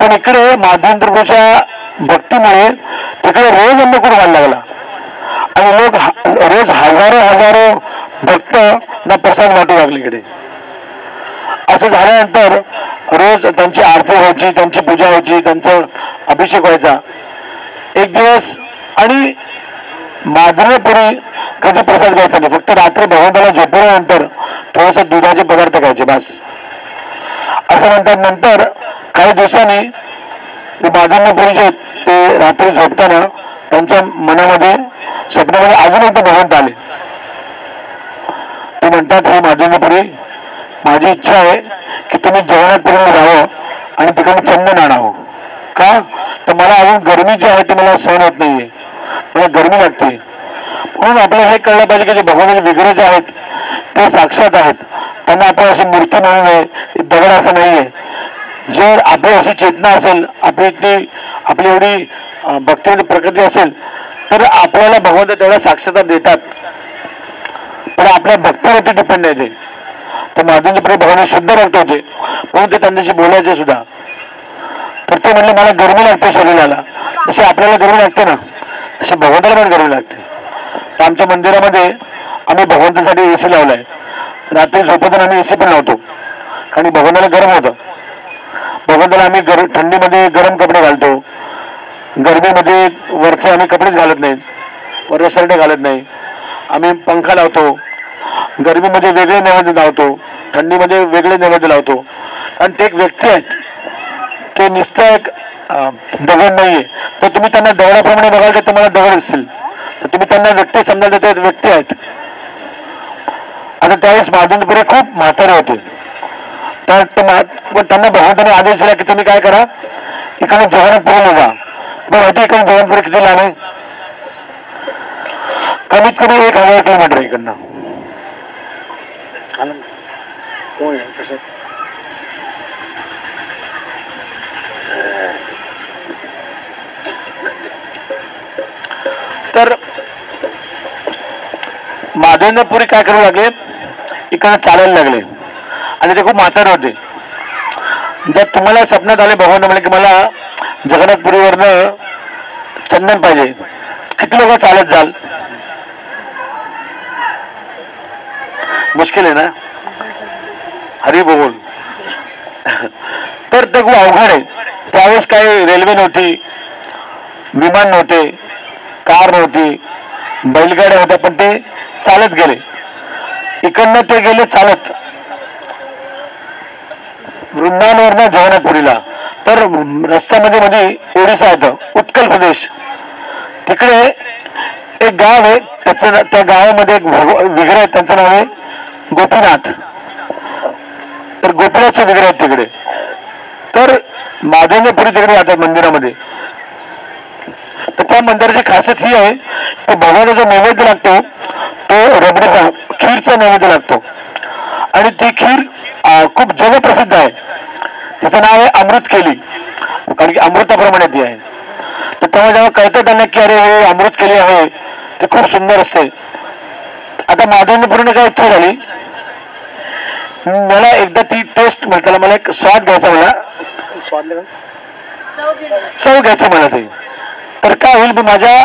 पण इकडे माध्यमप्रभूच्या भक्तीमुळे तिकडे रोज अन्नकूट व्हायला लागला? आणि लोक रोज हजारो हजारो भक्त ना प्रसाद वाटू लागले इकडे. असं झाल्यानंतर रोज त्यांची आरती व्हायची त्यांची पूजा व्हायची त्यांचा अभिषेक व्हायचा. एक दिवस आणि माधुरीपुरी कधी प्रसाद घ्यायचा नाही. फक्त रात्री भगवंताला झोपल्यानंतर थोडस दुधाचे पदार्थ खायचे बस. असं म्हणतात नंतर काही दिवसांनी ते जे ते रात्री झोपताना त्यांच्या मनामध्ये स्वप्नामध्ये अजून एकदा भगवंत आले. ते म्हणतात हे माधुर्यपुरी माझी इच्छा आहे की तुम्ही जगन्नाथपुरीला जावं आणि तिकडे चंदन आणावं का? तर मला अजून गरमी जी आहे ती मला सहन होत नाहीये. मला गरमी लागते म्हणून आपल्याला हे कळलं पाहिजे की जे भगवानाचे विग्रह जे आहेत ते साक्षात आहेत. त्यांना आपण अशी मूर्ती म्हणू नये दगड असं नाहीये. जर आपली अशी चेतना असेल आपली इतकी आपली एवढी भक्तीमध्ये प्रकृती असेल तर आपल्याला भगवंत तेवढ्या साक्षरता देतात. पण आपल्या भक्तीवरती डिपेंड आहे ते. तर माधुंजी प्रिय भगवान शुद्ध भक्त होते. म्हणून ते त्यांच्याशी बोलायचे सुद्धा. तर ते म्हणले मला गरमी लागते शरीराला. तशी आपल्याला गरमी लागते ना. तशी भगवंताला पण गरमी लागते. तर आमच्या मंदिरामध्ये आम्ही भगवंतासाठी ए सी लावलाय. रात्री झोपताना आम्ही ए सी पण लावतो. कारण भगवंताला गरम होतं. भगवंताला आम्ही गर थंडीमध्ये गरम कपडे घालतो. गरमीमध्ये वरचे आम्ही कपडेच घालत नाहीत वरचे शर्ट घालत नाही. आम्ही पंखा लावतो. गरमीमध्ये वेगळे नैवेद्य लावतो. थंडीमध्ये वेगळे नैवेद्य लावतो. कारण ते एक व्यक्ती आहेत. ते नुसतं एक दगड नाहीये तर तुम्ही त्यांना दगडाप्रमाणे बघाल तर तुम्हाला दगड असतील तर तुम्ही त्यांना व्यक्ती समजा देत व्यक्ती आहेत. आता त्यावेळेस महाजनपुरे खूप म्हातारे होते. तर त्यांना भगवंताने आदेश दिला की तुम्ही काय करा? इकडे जगन्नाथपुरीला जा. पण माहिती इकडे जगन्नाथपुरी किती लांब आहे? कमीत कमी एक हजार किलोमीटर इकडनं आनंद कोण आहे कसं तर माधवेंद्रपुरी काय करू लागले? इकडे चालायला लागले. आणि ते खूप म्हातारे होते. जर तुम्हाला स्वप्नात आले भगवान म्हणे की मला जगन्नाथपुरीवरनं चंदन पाहिजे. किती लोक चालत जाल? मुश्किल आहे ना? हरी बोल. तर ते खूप अवघड आहे. त्यावेळेस काही रेल्वे नव्हती विमान नव्हते. कार नव्हती बैलगाड्या होत्या पण ते चालत गेले. इकडनं ते गेले चालत. वृंदावनवरनं जगन्नाथपुरीला तर रस्त्यामध्ये मध्ये ओडिसा येतं उत्कल प्रदेश. तिकडे एक गाव आहे त्याचं त्या गावामध्ये एक विग्रह आहे त्यांचं नाव आहे गोपीनाथ. तर गोपीनाथचे विग्रह आहेत तिकडे. तर माधवेंद्रपुरी तिकडे जातात मंदिरामध्ये. तर त्या मंदिराची खासियत ही आहे की भगवानचा जो नैवेद्य लागतो तो रबडीचा खीरचा नैवेद्य लागतो. आणि ती खीर खूप जगप्रसिद्ध आहे. तिचं नाव आहे अमृत केली. कारण की अमृताप्रमाणे ती आहे. तर तेव्हा जेव्हा कळतं त्यांना की अरे हे अमृत केली आहे ते खूप सुंदर असते. आता माधवेंद्रपूर्ण काय इच्छा झाली? मला एकदा ती टेस्ट म्हणजे मला एक स्वाद घ्यायचा मला स्वाद चव घ्यायची मला ते. तर काय होईल मी माझ्या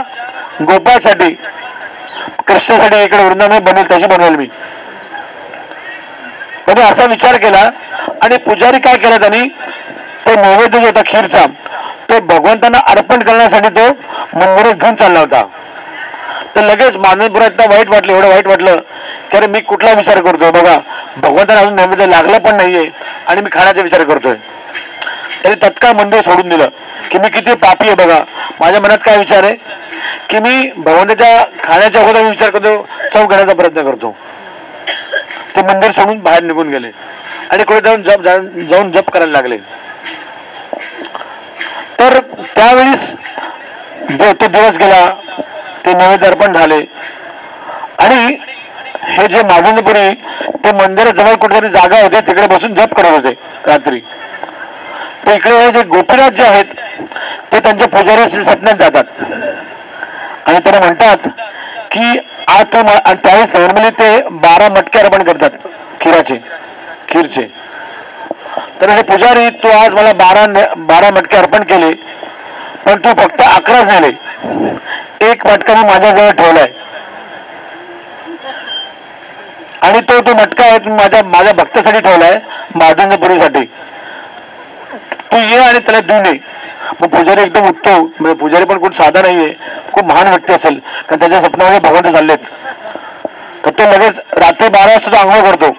गोपाळसाठी कृष्णासाठी इकडे वृंदावन बनेल तशी बनवेल मी. पण असा विचार केला आणि पुजारी काय केला त्यांनी तो नैवेद्य जो होता खीरचा तो भगवंतांना अर्पण करण्यासाठी तो मंदिरात घेऊन चालला होता. तर लगेच मानवपुरात वाईट वाटलं एवढं वाईट वाटलं की अरे मी कुठला विचार करतोय? बघा भगवंतांना अजून नैवेद्य लागला पण नाहीये आणि मी खाण्याचा विचार करतोय. त्याने तत्काळ मंदिर सोडून दिलं. की मी किती पापी आहे बघा. माझ्या मनात काय विचार आहे? की मी भगवंताच्या खाण्याच्या अगोदर विचार करतो चव घेण्याचा प्रयत्न करतो. ते मंदिर सोडून बाहेर निघून गेले. आणि कुठे जाऊन जप जाऊन जप करायला लागले. तर त्यावेळेस तो दिवस गेला ते नैवेद्य अर्पण झाले. आणि हे जे माधुंदपुरी ते मंदिराजवळ कुठेतरी जागा होते तिकडे बसून जप करत होते रात्री. तर इकडे जे गोपीनाथ जे आहेत ते त्यांच्या पुजारी सपन्यात जातात. आणि त्यांना म्हणतात की आज त्यावेळेस नॉर्मली ते बारा मटके अर्पण करतात खिराचे खीरचे. तर हे पुजारी तू आज मला बारा बारा मटके अर्पण केले पण तू फक्त अकराच नेले. एक मटका मी माझ्याजवळ ठेवलाय. आणि तो तो मटका आहे माझ्या माझ्या भक्तासाठी ठेवलाय महाजनपुरीसाठी तू ये आणि त्याला देऊ ये मग पुजारी एकदम उठतो. म्हणजे पुजारी पण कोण साधा नाहीये. खूप महान व्यक्ती असेल. कारण त्याच्या स्वप्नामध्ये भगवंत चाललेत. तर तो लगेच रात्री बारा वाजता आंघोळ करतो.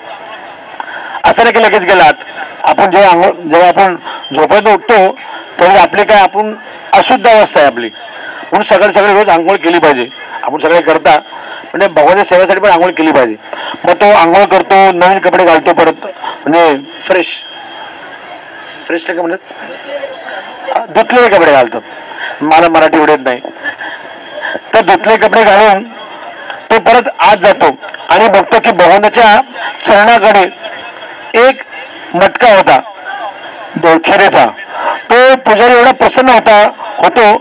असं नाही की लगेच गेलात. आपण जेव्हा आंघोळ जेव्हा आपण झोपायचं उठतो तेव्हा आपली काय आपण अशुद्ध अवस्था आहे आपली. म्हणून सगळे सगळे रोज आंघोळ केली पाहिजे. आपण सगळे करता. म्हणजे भगवानच्या सेवेसाठी पण आंघोळ केली पाहिजे. मग तो आंघोळ करतो नवीन कपडे घालतो परत. म्हणजे फ्रेश फ्रेश का म्हणत धुतलेले कपडे घालतो मला मराठी उडत नाही. तर धुतले कपडे घालून तो परत आत जातो आणि बघतो की भगवानाच्या चरणाकडे एक मटका होता दो- तो पुजारी एवढा प्रसन्न होता होतो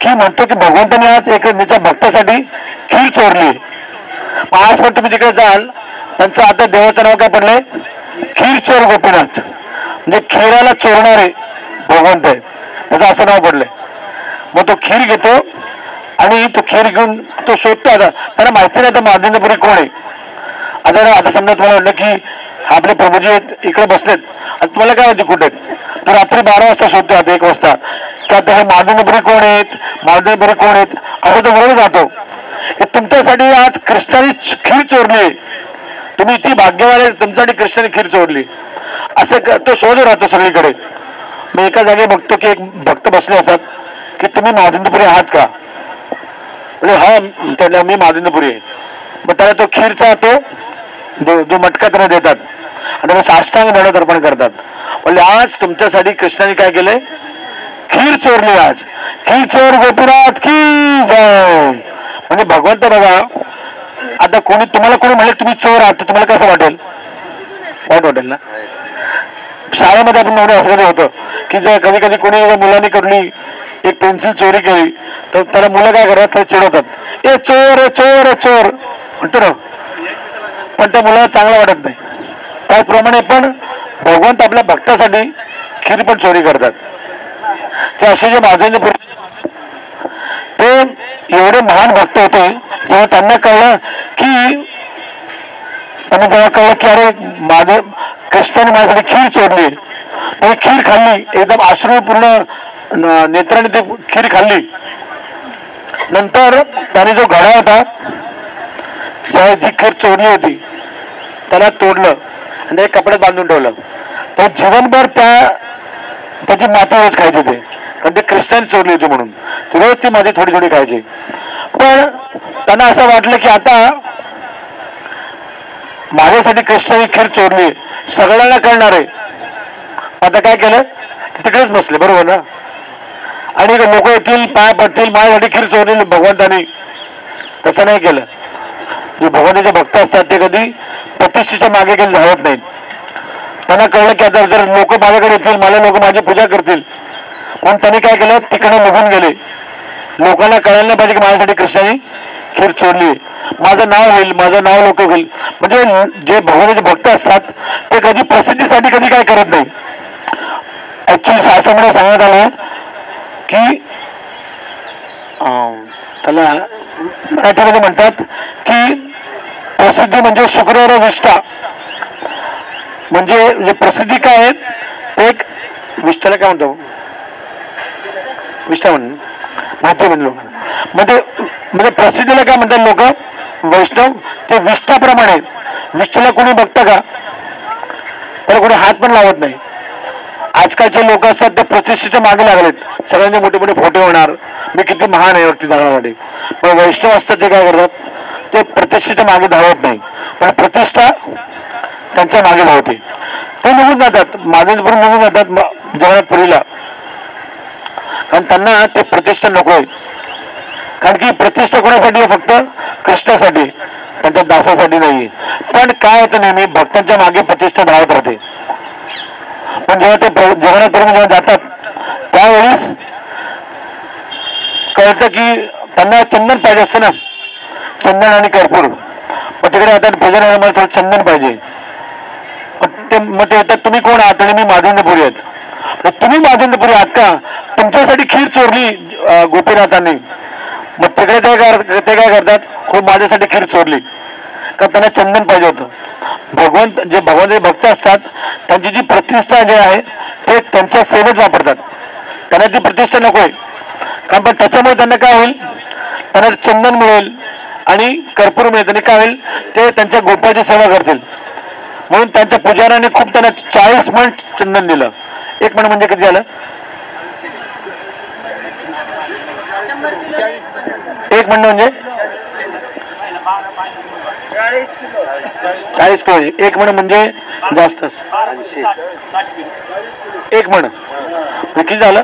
की म्हणतो की भगवंताने आज एक त्याच्या भक्तासाठी खीर चोरली. आज पण तुम्ही तिकडे जाल त्यांचं आता देवाचं नाव काय पडलंय? खीर चोर गोपीनाथ. म्हणजे खीराला चोरणारे भगवंत आहे त्याचं असं नाव पडलंय. मग तो खीर घेतो आणि तो खीर घेऊन तो शोधतो आता. त्याला माहिती नाही आता मार्दंडपुरी कोण आहे. आता आता समजा तुम्हाला म्हणलं की आपले प्रभूजी आहेत इकडे बसलेत. आता तुम्हाला काय माहिती कुठे आहेत? तर रात्री बारा वाजता शोधतो आता एक वाजता. की आता हे मार्दंडपुरी कोण आहेत? मार्दंडपुरी कोण आहेत? असं तो बरोबर जातो. हे तुमच्यासाठी आज कृष्णाने खीर चोरली आहे. तुम्ही ती भाग्यवाले तुमच्यासाठी कृष्णाने खीर चोरली असं तो शोध राहतो सगळीकडे. मी एका जागी बघतो की एक भक्त बसले असतात की तुम्ही मार्दंडपुरी आहात का? म्हणजे हा त्याला मी मार्दंडपुरी आहे. मग त्याला तो खीरचा तो जो जो मटका त्यांना देतात. आणि त्याला साष्टांग म्हणत अर्पण करतात. म्हणजे आज तुमच्यासाठी कृष्णाने काय केलंय? खीर चोरली आज. खीर चोर गोपुरात की जाऊ म्हणजे भगवंत बघा आता कोणी तुम्हाला कोणी म्हणले तुम्ही चोर आहात तुम्हाला कसं वाटेल? वाईट वाटेल ना? शाळेमध्ये आपण एवढं असं होतं की जर कधी कधी कोणी मुलांनी कडली एक पेन्सिल चोरी केली तर त्याला मुलं काय करतात? चिडवतात. ए चोर ए चोर ए चोर. म्हणतो ना. पण त्या मुलाला चांगलं वाटत नाही. त्याचप्रमाणे पण भगवंत आपल्या भक्तासाठी खीर पण चोरी करतात. ते असे जे माझे ते एवढे महान भक्त होते जेव्हा त्यांना कळलं की त्यांना त्याला कळलं की अरे माझे कृष्णाने माझ्यासाठी खीर चोरली. मी खीर खाल्ली. एकदम आश्रयपूर्ण नेत्राने ते खीर खाल्ली. नंतर त्याने जो घडा होता जी खीर चोरली होती त्याला तोडलं आणि ते कपड्यात बांधून ठेवलं. तर जीवनभर त्या त्याची माती रोज खायची ते कारण ते कृष्णाने चोरली होती म्हणून. रोज ती माती थोडी थोडी खायची. पण त्यांना असं वाटलं की आता माझ्यासाठी कृष्णाने खीर चोरली? सगळ्यांना कळणार आहे. आता काय केलं? तिकडेच बसले बरोबर ना? आणि लोक येतील पाय पडतील माझ्यासाठी खीर चोरली भगवंतानी. तसं नाही केलं. जे भगवंताचे भक्त असतात ते कधी प्रतिष्ठेच्या मागे कधी धावत नाहीत. त्यांना कळलं की आता जर लोक माझ्याकडे येतील मला लोक माझी पूजा करतील. पण त्यांनी काय केलं? तिकडे निघून गेले. लोकांना कळायला पाहिजे की माझ्यासाठी कृष्णाने खीर सोडली. माझं नाव होईल माझं नाव लोक होईल. म्हणजे जे भगवानाचे भक्त असतात ते कधी प्रसिद्धीसाठी कधी काय करत नाही. ऍक्च्युली शास्त्रामध्ये सांगण्यात आलं की त्याला मराठीमध्ये म्हणतात की प्रसिद्धी म्हणजे शुक्रवार विष्ठा म्हणजे जे प्रसिद्धी काय आहे ते एक विष्ठाला काय म्हणतो? विष्ठा म्हणून. माहिती म्हणून म्हणजे म्हणजे प्रसिद्धीला काय म्हणतात लोक? वैष्णव ते विष्ठाप्रमाणे. विष्ठेला कोणी बघतं का? त्याला कोणी हात पण लावत नाही. आजकालचे लोक असतात ते प्रतिष्ठेच्या मागे लागलेत. सगळ्यांचे मोठे मोठे फोटो होणार. मी किती महान आहे व्यक्ती दाखवण्यासाठी. पण वैष्णव असतात ते काय करतात? ते प्रतिष्ठेच्या मागे धावत नाही. पण प्रतिष्ठा त्यांच्या मागे धावते. ते निघून जातात. मागे निघून जातात म- जगन्नाथ पुरीला आणि त्यांना ते प्रतिष्ठा नकोय कारण की प्रतिष्ठा कोणासाठी आहे? फक्त कृष्णासाठी त्यांच्या दासासाठी नाही पण काय होतं नेहमी? भक्तांच्या मागे प्रतिष्ठा धावत राहते. पण जेव्हा ते प्र- जेव्हा जातात त्यावेळेस कळतं की त्यांना चंदन पाहिजे असतं ना. चंदन आणि कर्पूर. मग तिकडे आता भजन मला थोडं चंदन पाहिजे. ते मग ते म्हणतात तुम्ही कोण आहात आणि मी माधेंद्रपुरी आहेत. तुम्ही माधेंद्रपुरी आहात का? तुमच्यासाठी खीर चोरली गोपीनाथांनी. मग तिकडे ते काय ते काय करतात? हो माझ्यासाठी खीर चोरली. का त्यांना चंदन पाहिजे होतं. भगवंत जे भगवंताचे भक्त असतात त्यांची जी प्रतिष्ठा जे आहे ते त्यांच्या सेवेत वापरतात. त्यांना ती प्रतिष्ठा नकोय कारण पण त्याच्यामुळे त्यांना काय होईल? त्यांना चंदन मिळेल आणि कर्पूर मिळेल. त्यांनी काय होईल? ते त्यांच्या गोपाची सेवा करतील. म्हणून त्यांच्या पुजाऱ्याने खूप त्यांना चाळीस मण चंदन दिलं. एक मण म्हणजे किती झालं? एक मण म्हणजे? चाळीस किलो एक मण म्हणजे जास्तच. एक मण किती झालं?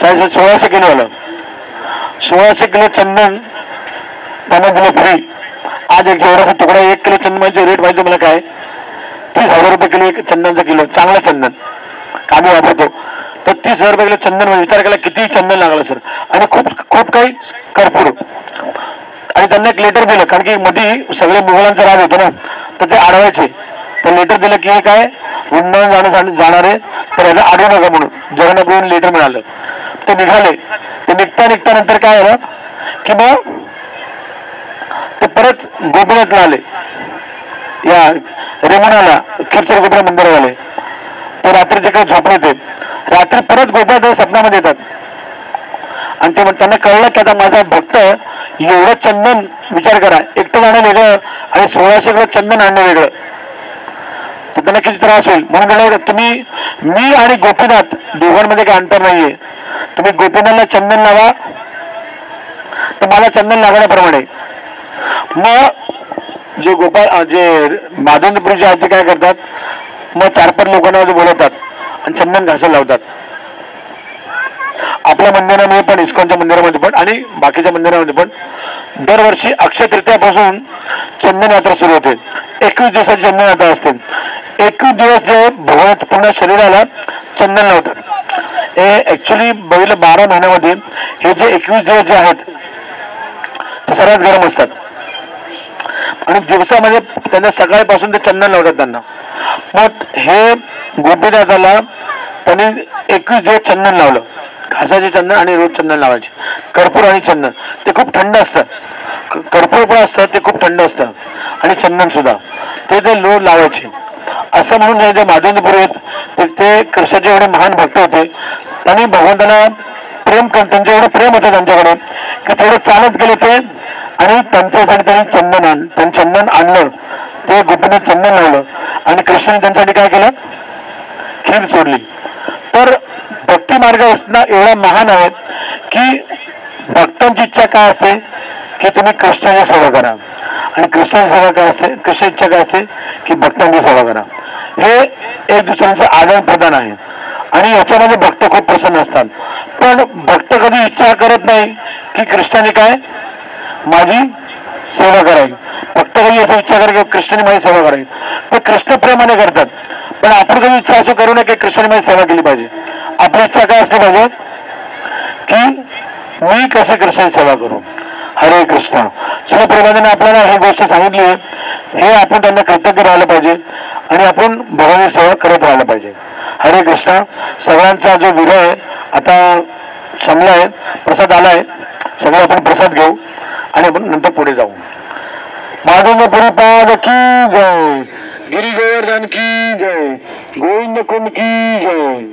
चाळीस म्हणजे सोळाशे किलो आलं. सोळाशे किलो चंदन त्यांना दिलं फ्री आज एक जेवढासा तुकडा एक किलो चंदन म्हणजे रेट पाहिजे मला काय? तीस हजार रुपये किलो एक चंदनचा किलो चांगला चंदन. आम्ही वापरतो. तर तीस हजार रुपये किलो चंदन म्हणजे विचार केला किती चंदन लागलं सर. आणि खूप खूप काही कर्पूर. आणि त्यांना एक लेटर दिलं कारण की मध्ये सगळे मुघलांचं राज होतं ना तर ते अडवायचे तर लेटर दिलं की हे काय? वृंदावन जाण्यासाठी जाणारे तर याला अडवू नका म्हणून जगन्नाथ लेटर मिळालं. ते निघाले. ते निघता निघता नंतर काय आलं की मग ते परत गोपीनाथला आले या रेमणाला खिरचर गोपीनाथ मंदिरात आले. ते रात्री तिकडे झोपले ते रात्री परत गोपीनाथ स्वप्नामध्ये येतात. आणि ते त्यांना कळलं की आता माझा भक्त एवढं चंदन विचार करा. एकटं जाणं वेगळं आणि सोळाशे किलो चंदन आणणं वेगळं. तर त्यांना किती त्रास होईल? म्हणून म्हणलं तुम्ही मी आणि गोपीनाथ दोघांमध्ये काही अंतर नाहीये. तुम्ही गोपीनाथला चंदन लावा. तर मला चंदन लागण्याप्रमाणे. मग जे गोपाळ जे माधवपूरचे आहेत ते काय करतात? मग चार पाच लोकांना बोलवतात आणि चंदन घासायला लावतात. आपल्या मंदिरामध्ये पण इस्कॉनच्या मंदिरामध्ये पण आणि बाकीच्या मंदिरामध्ये पण दरवर्षी अक्षय तृतीयापासून चंदन यात्रा सुरू होते. एकवीस दिवसाची चंदन यात्रा असते. एकवीस दिवस जे भगवत पूर्ण शरीराला चंदन लावतात. हे ऍक्च्युली बघितलं बारा महिन्यामध्ये हे जे एकवीस दिवस जे आहेत ते सर्वात गरम असतात. आणि दिवसामध्ये त्यांना सकाळीपासून ते चंदन लावतात त्यांना. मग हे गोपीनाथाला त्यांनी एकवीस दिवस चंदन लावलं. घासाचे चंदन आणि रोज चंदन लावायचे. कर्पूर आणि चंदन. ते खूप थंड असतं. कर्पूर पण असतं ते खूप थंड असतं. आणि चंदन सुद्धा. ते ते लोड लावायचे. असं म्हणून जे माधवेंद्र पुरोहित ते ते कृष्णाचे एवढे महान भक्त होते. त्यांनी भगवंताला प्रेम त्यांच्या एवढं प्रेम होतं त्यांच्याकडे. की थोडं चालत गेले ते आणि त्यांच्यासाठी त्यांनी चंदन आण त्यांनी चंदन आणलं. ते गोपीने चंदन लावलं. आणि कृष्णाने त्यांच्यासाठी काय केलं? खीर सोडली. तर भक्ती मार्ग असणं एवढा महान आहे की भक्तांची इच्छा काय असते? की तुम्ही कृष्णाची सेवा करा. आणि कृष्णाची सेवा काय असते? कृष्ण इच्छा काय असते? की भक्तांची सेवा करा. हे एक दुसऱ्यांचं आदान प्रदान आहे. आणि याच्यामध्ये भक्त खूप प्रसन्न असतात. पण भक्त कधी इच्छा करत नाही की कृष्णाने काय? माझी सेवा करावी. भक्त कधी असं इच्छा करा की कृष्णाने माझी सेवा करावी. तर कृष्ण प्रेमाने करतात. पण आपण कधी इच्छा असं करू नये की कृष्णाने माझी सेवा केली पाहिजे. आपली इच्छा काय असली पाहिजे की मी कसे कृष्णाची सेवा करू? हरे कृष्ण. शिवप्रभाने आपल्याला ही गोष्ट सांगितली आहे. हे आपण त्यांना कृतज्ञ राहिलं पाहिजे. आणि आपण भगवानी सेवा करत राहिलं पाहिजे. हरे कृष्ण. सगळ्यांचा जो विरह आहे आता आहे प्रसाद आलाय सगळे आपण प्रसाद घेऊ आणि आपण नंतर पुढे जाऊ. माधव पुरीपाद की जय. गिरी गोवर्धन की जय. गोविंद कुंड की जय.